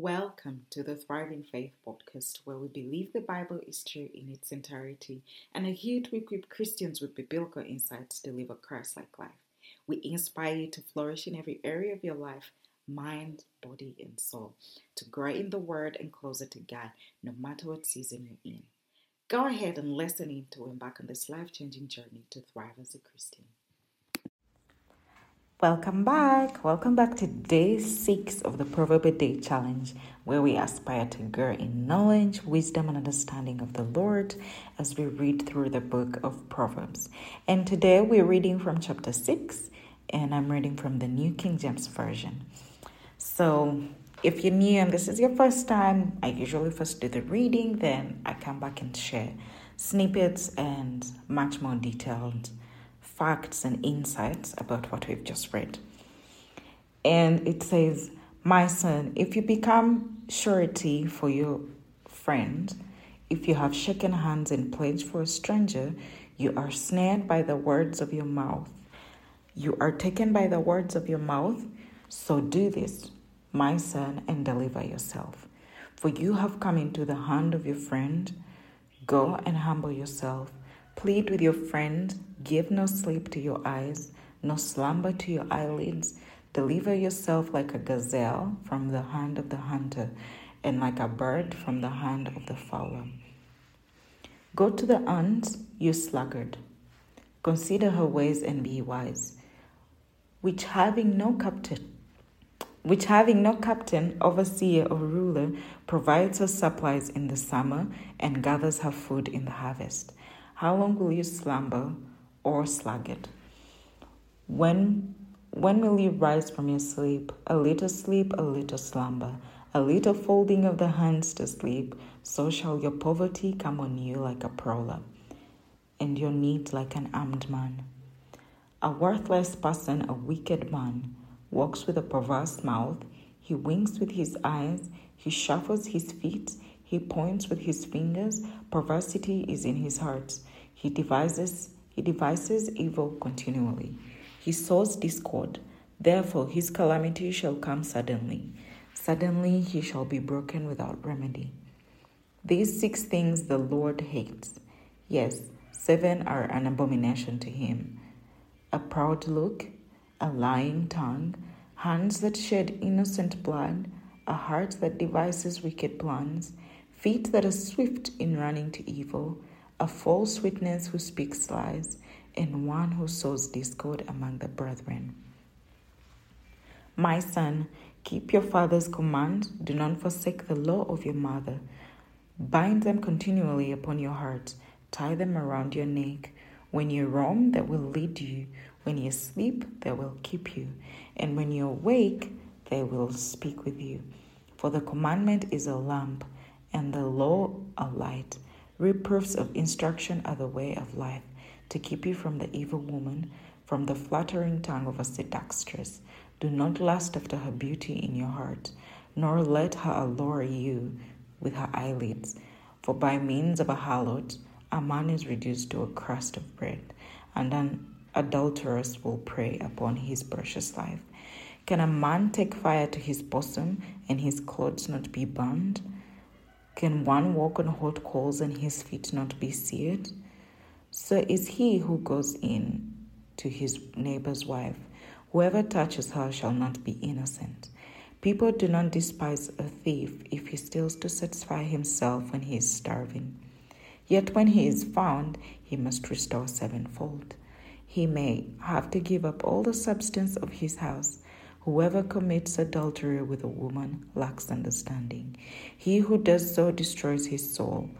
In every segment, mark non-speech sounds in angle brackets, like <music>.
Welcome to the Thrive in Faith podcast, where we believe the Bible is true in its entirety and are here to equip Christians with biblical insights to live a Christ like life. We inspire you to flourish in every area of your life mind, body, and soul, to grow in the Word and closer to God, no matter what season you're in. Go ahead and listen in to embark on this life changing journey to thrive as a Christian. Welcome back. Welcome back to day six of the Proverb a Day Challenge, where we aspire to grow in knowledge, wisdom, and understanding of the Lord as we read through the book of Proverbs. And today we're reading from chapter six, and I'm reading from the New King James Version. So, if you're new and this is your first time, I usually first do the reading, then I come back and share snippets and much more detailed facts and insights about what we've just read. And it says, My son, if you become surety for your friend, if you have shaken hands and pledged for a stranger, you are snared by the words of your mouth. You are taken by the words of your mouth. So do this, my son, and deliver yourself. For you have come into the hand of your friend. Go and humble yourself. Plead with your friends, Give no sleep to your eyes, no slumber to your eyelids. Deliver yourself like a gazelle from the hand of the hunter, and like a bird from the hand of the fowler. Go to the ant, you sluggard. Consider her ways and be wise, which having no captain, which having no captain, overseer, or ruler, provides her supplies in the summer and gathers her food in the harvest. How long will you slumber? or sluggard. When, when will you rise from your sleep? A little sleep, a little slumber, a little folding of the hands to sleep, so shall your poverty come on you like a prowler, and your need like an armed man. A worthless person, a wicked man, walks with a perverse mouth, he winks with his eyes, he shuffles his feet, he points with his fingers, perversity is in his heart. He devises he devises evil continually. He sows discord. Therefore, his calamity shall come suddenly. Suddenly he shall be broken without remedy. These six things the Lord hates. Yes, seven are an abomination to him a proud look, a lying tongue, hands that shed innocent blood, a heart that devises wicked plans, feet that are swift in running to evil a false witness who speaks lies, and one who sows discord among the brethren. My son, keep your father's command, do not forsake the law of your mother. Bind them continually upon your heart, tie them around your neck. When you roam, they will lead you. When you sleep, they will keep you. And when you awake, they will speak with you. For the commandment is a lamp, and the law a light Reproofs of instruction are the way of life, to keep you from the evil woman, from the flattering tongue of a seductress. Do not lust after her beauty in your heart, nor let her allure you with her eyelids. For by means of a harlot, a man is reduced to a crust of bread, and an adulteress will prey upon his precious life. Can a man take fire to his bosom, and his clothes not be burned? Can one walk on hot coals and his feet not be seared? So is he who goes in to his neighbor's wife. Whoever touches her shall not be innocent. People do not despise a thief if he steals to satisfy himself when he is starving. Yet when he is found, he must restore sevenfold. He may have to give up all the substance of his house Whoever commits adultery with a woman lacks understanding. He who does so destroys his soul.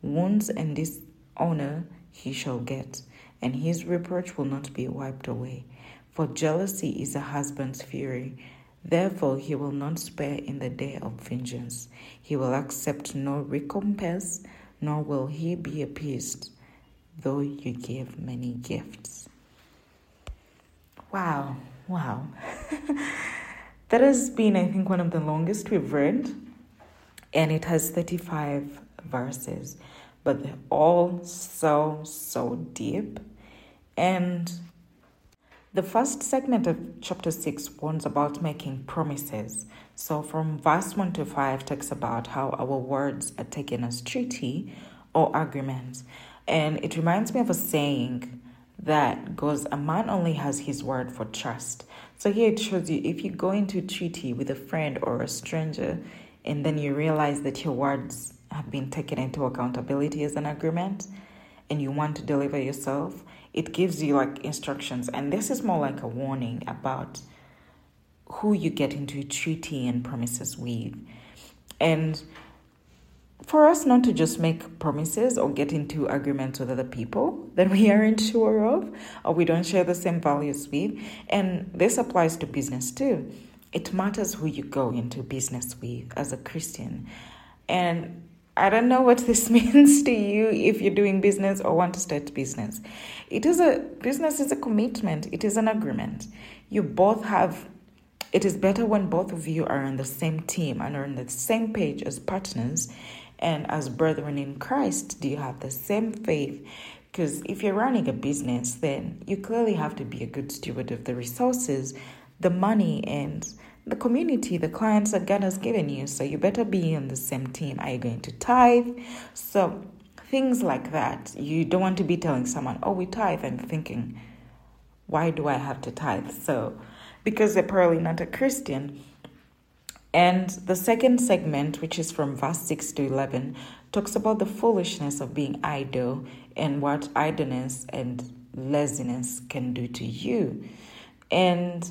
Wounds and dishonor he shall get, and his reproach will not be wiped away. For jealousy is a husband's fury. Therefore, he will not spare in the day of vengeance. He will accept no recompense, nor will he be appeased, though you give many gifts. Wow. Wow. <laughs> that has been, I think, one of the longest we've read, and it has 35 verses, but they're all so, so deep. And the first segment of chapter 6 warns about making promises. So, from verse 1 to 5 talks about how our words are taken as treaty or agreements. And it reminds me of a saying that goes, A man only has his word for trust. So, here it shows you if you go into treaty with a friend or a stranger, and then you realize that your words have been taken into accountability as an agreement, and you want to deliver yourself, it gives you like instructions. And this is more like a warning about who you get into treaty and promises with. And for us not to just make promises or get into agreements with other people that we aren't <laughs> sure of or we don't share the same values with. And this applies to business too. It matters who you go into business with as a Christian. And I don't know what this <laughs> means to you if you're doing business or want to start business. It is a business is a commitment, it is an agreement. You both have it is better when both of you are on the same team and are on the same page as partners and as brethren in Christ. Do you have the same faith? Because if you're running a business, then you clearly have to be a good steward of the resources, the money, and the community, the clients that God has given you. So you better be on the same team. Are you going to tithe? So things like that. You don't want to be telling someone, oh, we tithe, and thinking, why do I have to tithe? So because they're probably not a Christian. And the second segment, which is from verse 6 to 11, talks about the foolishness of being idle and what idleness and laziness can do to you. And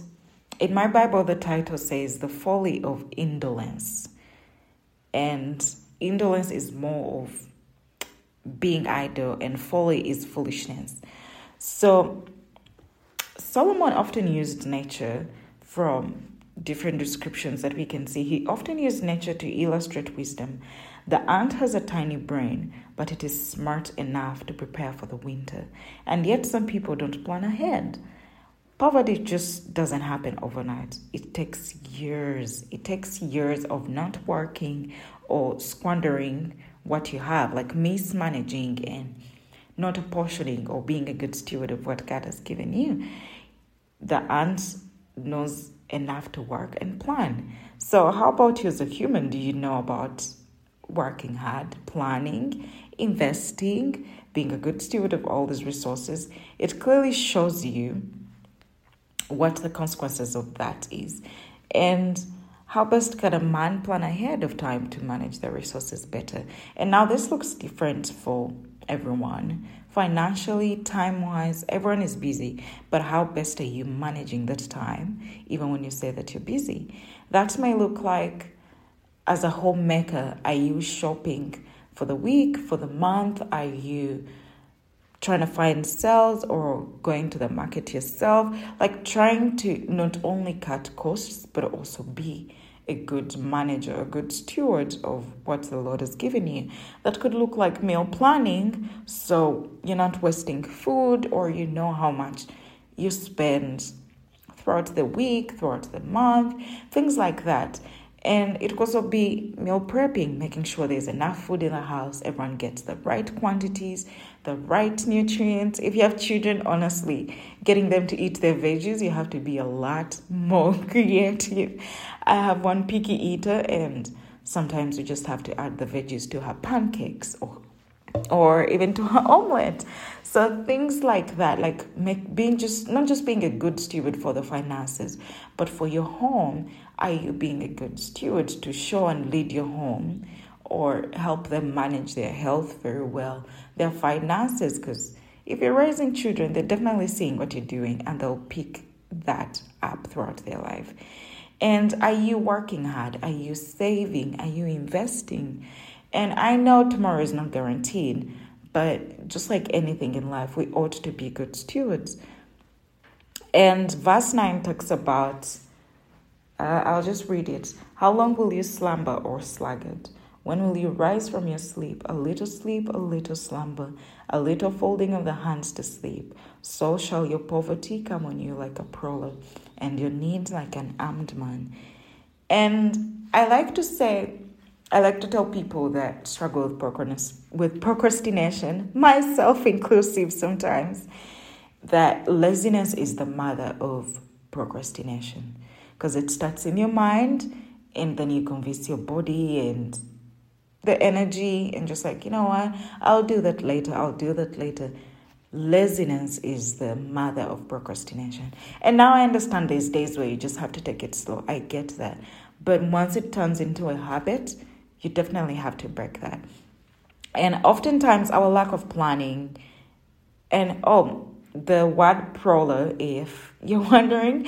in my Bible, the title says The Folly of Indolence. And indolence is more of being idle, and folly is foolishness. So Solomon often used nature from different descriptions that we can see. He often used nature to illustrate wisdom. The ant has a tiny brain, but it is smart enough to prepare for the winter. And yet, some people don't plan ahead. Poverty just doesn't happen overnight. It takes years. It takes years of not working or squandering what you have, like mismanaging and not apportioning or being a good steward of what God has given you. The ant knows enough to work and plan. So, how about you as a human? Do you know about working hard, planning, investing, being a good steward of all these resources? It clearly shows you what the consequences of that is. And how best can a man plan ahead of time to manage their resources better? And now this looks different for everyone. Financially, time wise, everyone is busy. But how best are you managing that time, even when you say that you're busy? That may look like as a homemaker, are you shopping for the week, for the month? Are you trying to find sales or going to the market yourself? Like trying to not only cut costs, but also be a good manager, a good steward of what the Lord has given you. That could look like meal planning, so you're not wasting food or you know how much you spend throughout the week, throughout the month, things like that. And it could also be meal prepping, making sure there's enough food in the house, everyone gets the right quantities, the right nutrients. If you have children, honestly, getting them to eat their veggies, you have to be a lot <laughs> more creative. I have one picky eater, and sometimes you just have to add the veggies to her pancakes or or even to her <laughs> omelet. So things like that, like make being just not just being a good steward for the finances, but for your home. Are you being a good steward to show and lead your home, or help them manage their health very well, their finances? Because if you're raising children, they're definitely seeing what you're doing, and they'll pick that up throughout their life. And are you working hard? Are you saving? Are you investing? And I know tomorrow is not guaranteed, but just like anything in life, we ought to be good stewards. And verse 9 talks about, uh, I'll just read it. How long will you slumber or sluggard? When will you rise from your sleep? A little sleep, a little slumber, a little folding of the hands to sleep. So shall your poverty come on you like a prowler, and your needs like an armed man. And I like to say, I like to tell people that struggle with procrastination, <laughs> myself inclusive sometimes, that laziness is the mother of procrastination because it starts in your mind and then you convince your body and the energy and just like, you know what, I'll do that later, I'll do that later. Laziness is the mother of procrastination. And now I understand there's days where you just have to take it slow. I get that. But once it turns into a habit, you definitely have to break that. And oftentimes, our lack of planning, and oh, the word prowler, if you're <laughs> wondering,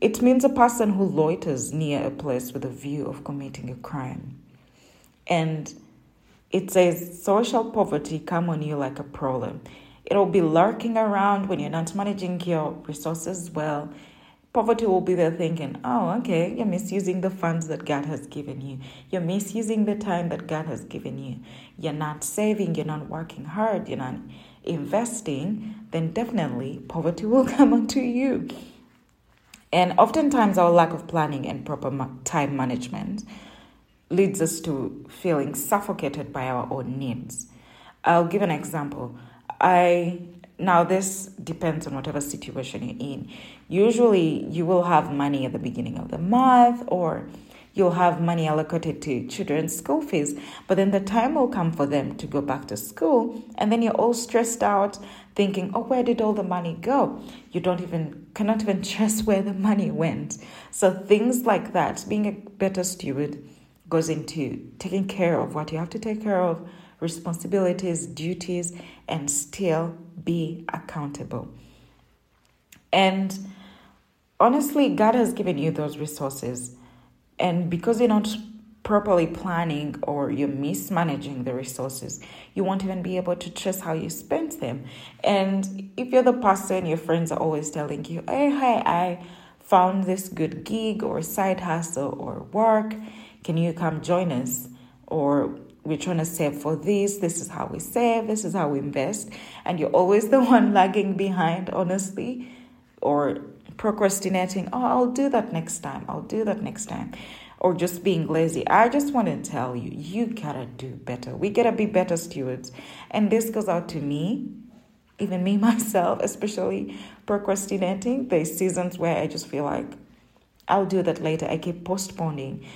it means a person who loiters near a place with a view of committing a crime. And it says social poverty come on you like a prowler. It'll be lurking around when you're not managing your resources well. Poverty will be there thinking, oh, okay, you're misusing the funds that God has given you. You're misusing the time that God has given you. You're not saving, you're not working hard, you're not investing, then definitely poverty <laughs> will come onto you. And oftentimes, our lack of planning and proper time management leads us to feeling suffocated by our own needs. I'll give an example. I now this depends on whatever situation you're in. Usually, you will have money at the beginning of the month, or you'll have money allocated to children's school fees, but then the time will come for them to go back to school, and then you're all stressed out, thinking, "Oh, where did all the money go?" You don't even cannot even <laughs> trace where the money went. So things like that, being a better steward, goes into taking care of what you have to take care of responsibilities, duties, and still be accountable. And honestly, God has given you those resources. And because you're not properly planning or you're mismanaging the resources, you won't even be able to trace how you spent them. And if you're the person your friends are always telling you, hey, hey, I found this good gig or side hustle or work, can you come join us? Or we're trying to save for this. This is how we save. This is how we invest. And you're always the <laughs> one lagging behind, honestly, or procrastinating. Oh, I'll do that next time. I'll do that next time. Or just being lazy. I just want to tell you, you gotta do better. We gotta be better stewards. And this goes out to me, even me <laughs> myself, especially procrastinating. There's seasons where I just feel like I'll do that later. I keep postponing.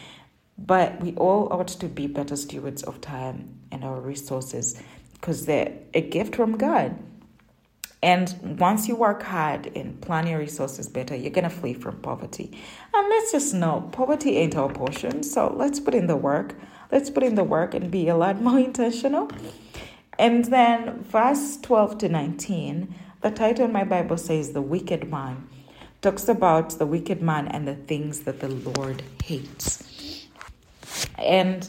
But we all ought to be better stewards of time and our resources because they're a gift from God. And once you work hard and plan your resources better, you're going to flee from poverty. And let's just know poverty ain't our portion. So let's put in the work. Let's put in the work and be a lot <laughs> more intentional. And then, verse 12 to 19, the title in my Bible says, The Wicked Man, talks about the wicked man and the things that the Lord hates. And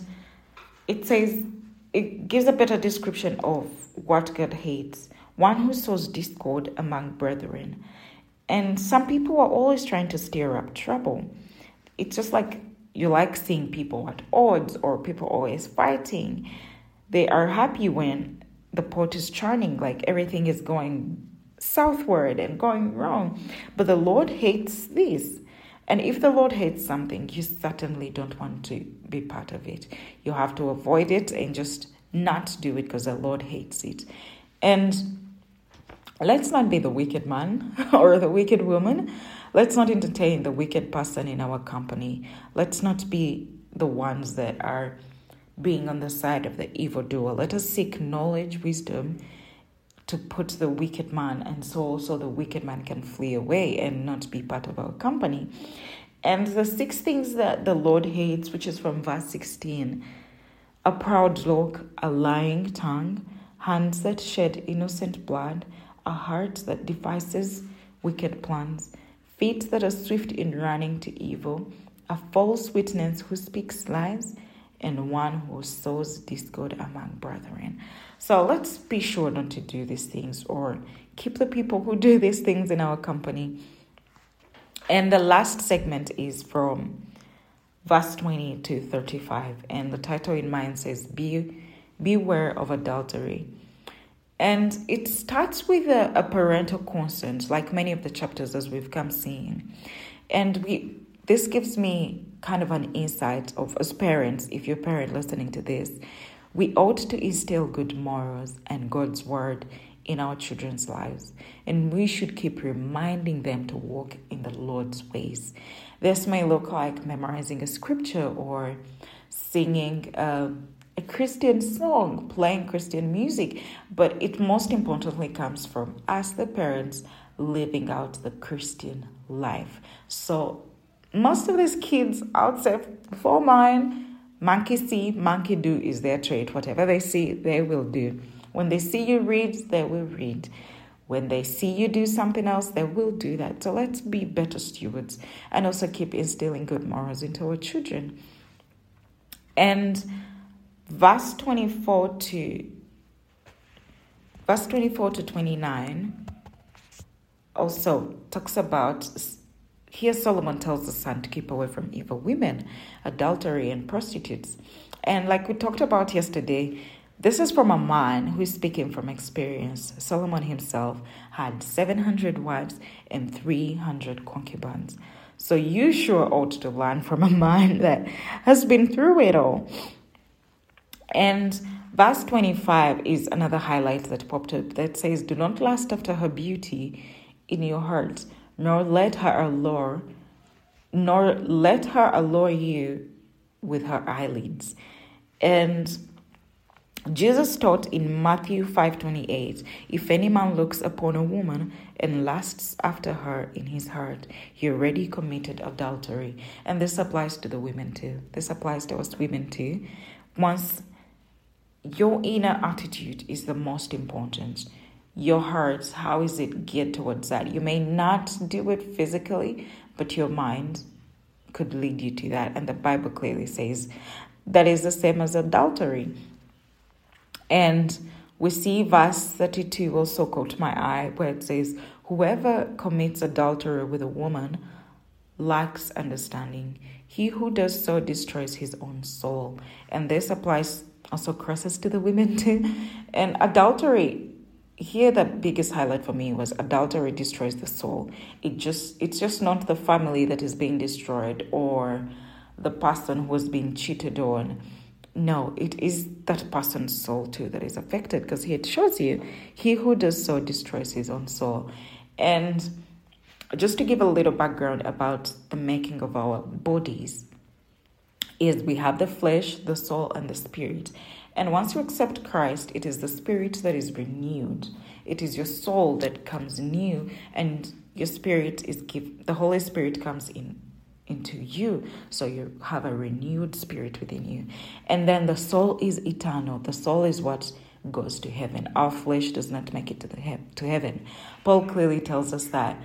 it says, it gives a better description of what God hates one who sows discord among brethren. And some people are always trying to stir up trouble. It's just like you like seeing people at odds or people always fighting. They are happy when the pot is churning, like everything is going southward and going wrong. But the Lord hates this. And if the Lord hates something, you certainly don't want to be part of it. You have to avoid it and just not do it because the Lord hates it. And let's not be the wicked man <laughs> or the wicked woman. Let's not entertain the wicked person in our company. Let's not be the ones that are being on the side of the evildoer. Let us seek knowledge, wisdom, to put the wicked man, and so also the wicked man can flee away and not be part of our company. And the six things that the Lord hates, which is from verse 16 a proud look, a lying tongue, hands that shed innocent blood, a heart that devises wicked plans, feet that are swift in running to evil, a false witness who speaks lies, and one who sows discord among brethren. So let's be sure not to do these things or keep the people who do these things in our company. And the last segment is from verse 20 to 35. And the title in mine says, Be, Beware of Adultery. And it starts with a, a parental consent, like many of the chapters as we've come seeing. And we this gives me kind of an insight of as parents, if you're a parent listening to this, we ought to instill good morals and God's word in our children's lives. And we should keep reminding them to walk in the Lord's ways. This may look like memorizing a scripture or singing uh, a Christian song, playing Christian music, but it most importantly comes from us, the parents, living out the Christian life. So, most of these kids, say, for mine, monkey see, monkey do is their trait. Whatever they see, they will do. When they see you read, they will read. When they see you do something else, they will do that. So let's be better stewards and also keep instilling good morals into our children. And verse 24 to verse 24 to 29 also talks about here Solomon tells the son to keep away from evil women, adultery, and prostitutes. And like we talked about yesterday, this is from a man who is speaking from experience. Solomon himself had 700 wives and 300 concubines. So you sure ought to learn from a <laughs> man that has been through it all. And verse 25 is another highlight that popped up that says, Do not lust after her beauty in your heart, nor let her allure, nor let her allure you with her eyelids. And Jesus taught in Matthew 5:28, if any man looks upon a woman and lusts after her in his heart, he already committed adultery. And this applies to the women too. This applies to us women too. Once your inner attitude is the most important your heart, how is it geared towards that? You may not do it physically, but your mind could lead you to that. And the Bible clearly says that is the same as adultery. And we see verse 32 also caught my eye where it says, Whoever commits adultery with a woman lacks understanding. He who does so destroys his own soul. And this applies also crosses to the women <laughs> too. And adultery here the biggest highlight for me was adultery destroys the soul. It just it's just not the family that is being destroyed or the person who is being cheated on. No it is that person's soul too that is affected because it shows you he who does so destroys his own soul. And just to give a little background about the making of our bodies is we have the flesh the soul and the spirit and once you accept Christ, it is the spirit that is renewed. It is your soul that comes new, and your spirit is give the Holy Spirit comes in into you. So you have a renewed spirit within you. And then the soul is eternal. The soul is what goes to heaven. Our flesh does not make it to the he- to heaven. Paul clearly tells us that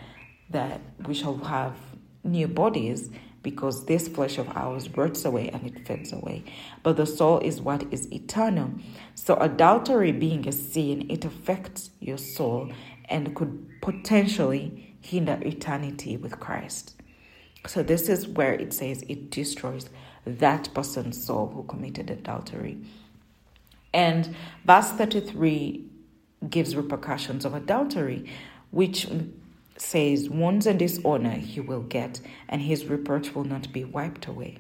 that we shall have new bodies because this flesh of ours rots away and it fades away. But the soul is what is eternal. So, adultery being a sin, it affects your soul and could potentially hinder eternity with Christ. So, this is where it says it destroys that person's soul who committed adultery. And verse 33 gives repercussions of adultery, which says, Wounds and dishonor he will get, and his reproach will not be wiped away.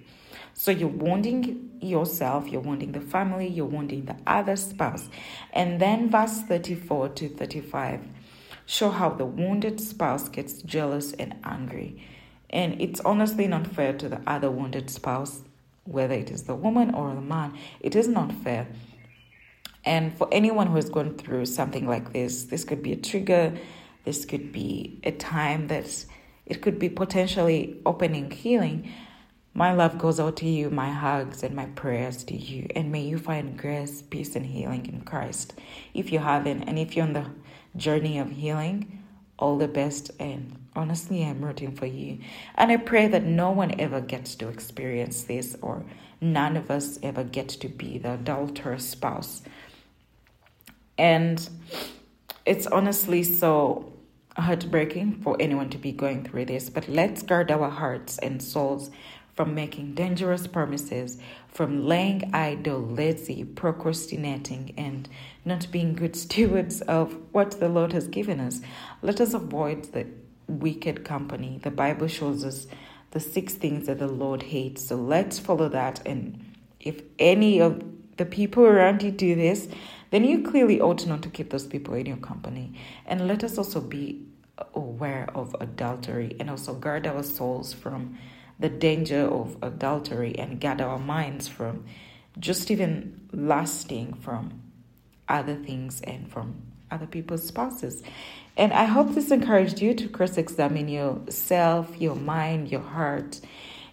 So you're wounding yourself, you're wounding the family, you're wounding the other spouse. And then verse 34 to 35 show how the wounded spouse gets jealous and angry. And it's honestly not fair to the other wounded spouse, whether it is the woman or the man. It is not fair. And for anyone who has gone through something like this, this could be a trigger this could be a time that it could be potentially opening healing. My love goes out to you, my hugs and my prayers to you, and may you find grace, peace, and healing in Christ. If you haven't, and if you're on the journey of healing, all the best. And honestly, I'm rooting for you. And I pray that no one ever gets to experience this, or none of us ever get to be the adulterous spouse. And it's honestly so heartbreaking for anyone to be going through this, but let's guard our hearts and souls from making dangerous promises, from laying idle, lazy, procrastinating, and not being good <laughs> stewards of what the Lord has given us. Let us avoid the wicked company. The Bible shows us the six things that the Lord hates. So let's follow that. And if any of the people around you do this, then you clearly ought not to keep those people in your company. And let us also be aware of adultery and also guard our souls from the danger of adultery and guard our minds from just even lasting from other things and from other people's spouses. And I hope this encouraged you to cross examine yourself, your mind, your heart.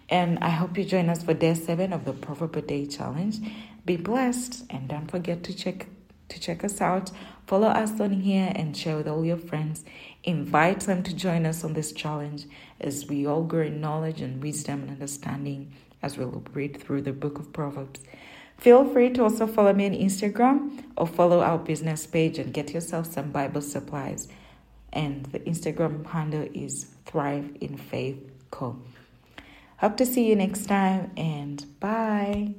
And I hope you join us for day seven of the Proverb Day Challenge. Be blessed and don't forget to check to check us out. Follow us on here and share with all your friends. Invite them to join us on this challenge as we all grow in knowledge and wisdom and understanding as we will read through the book of Proverbs. Feel free to also follow me on Instagram or follow our business page and get yourself some Bible supplies. And the Instagram handle is Thrive in Faith Co. Hope to see you next time and bye.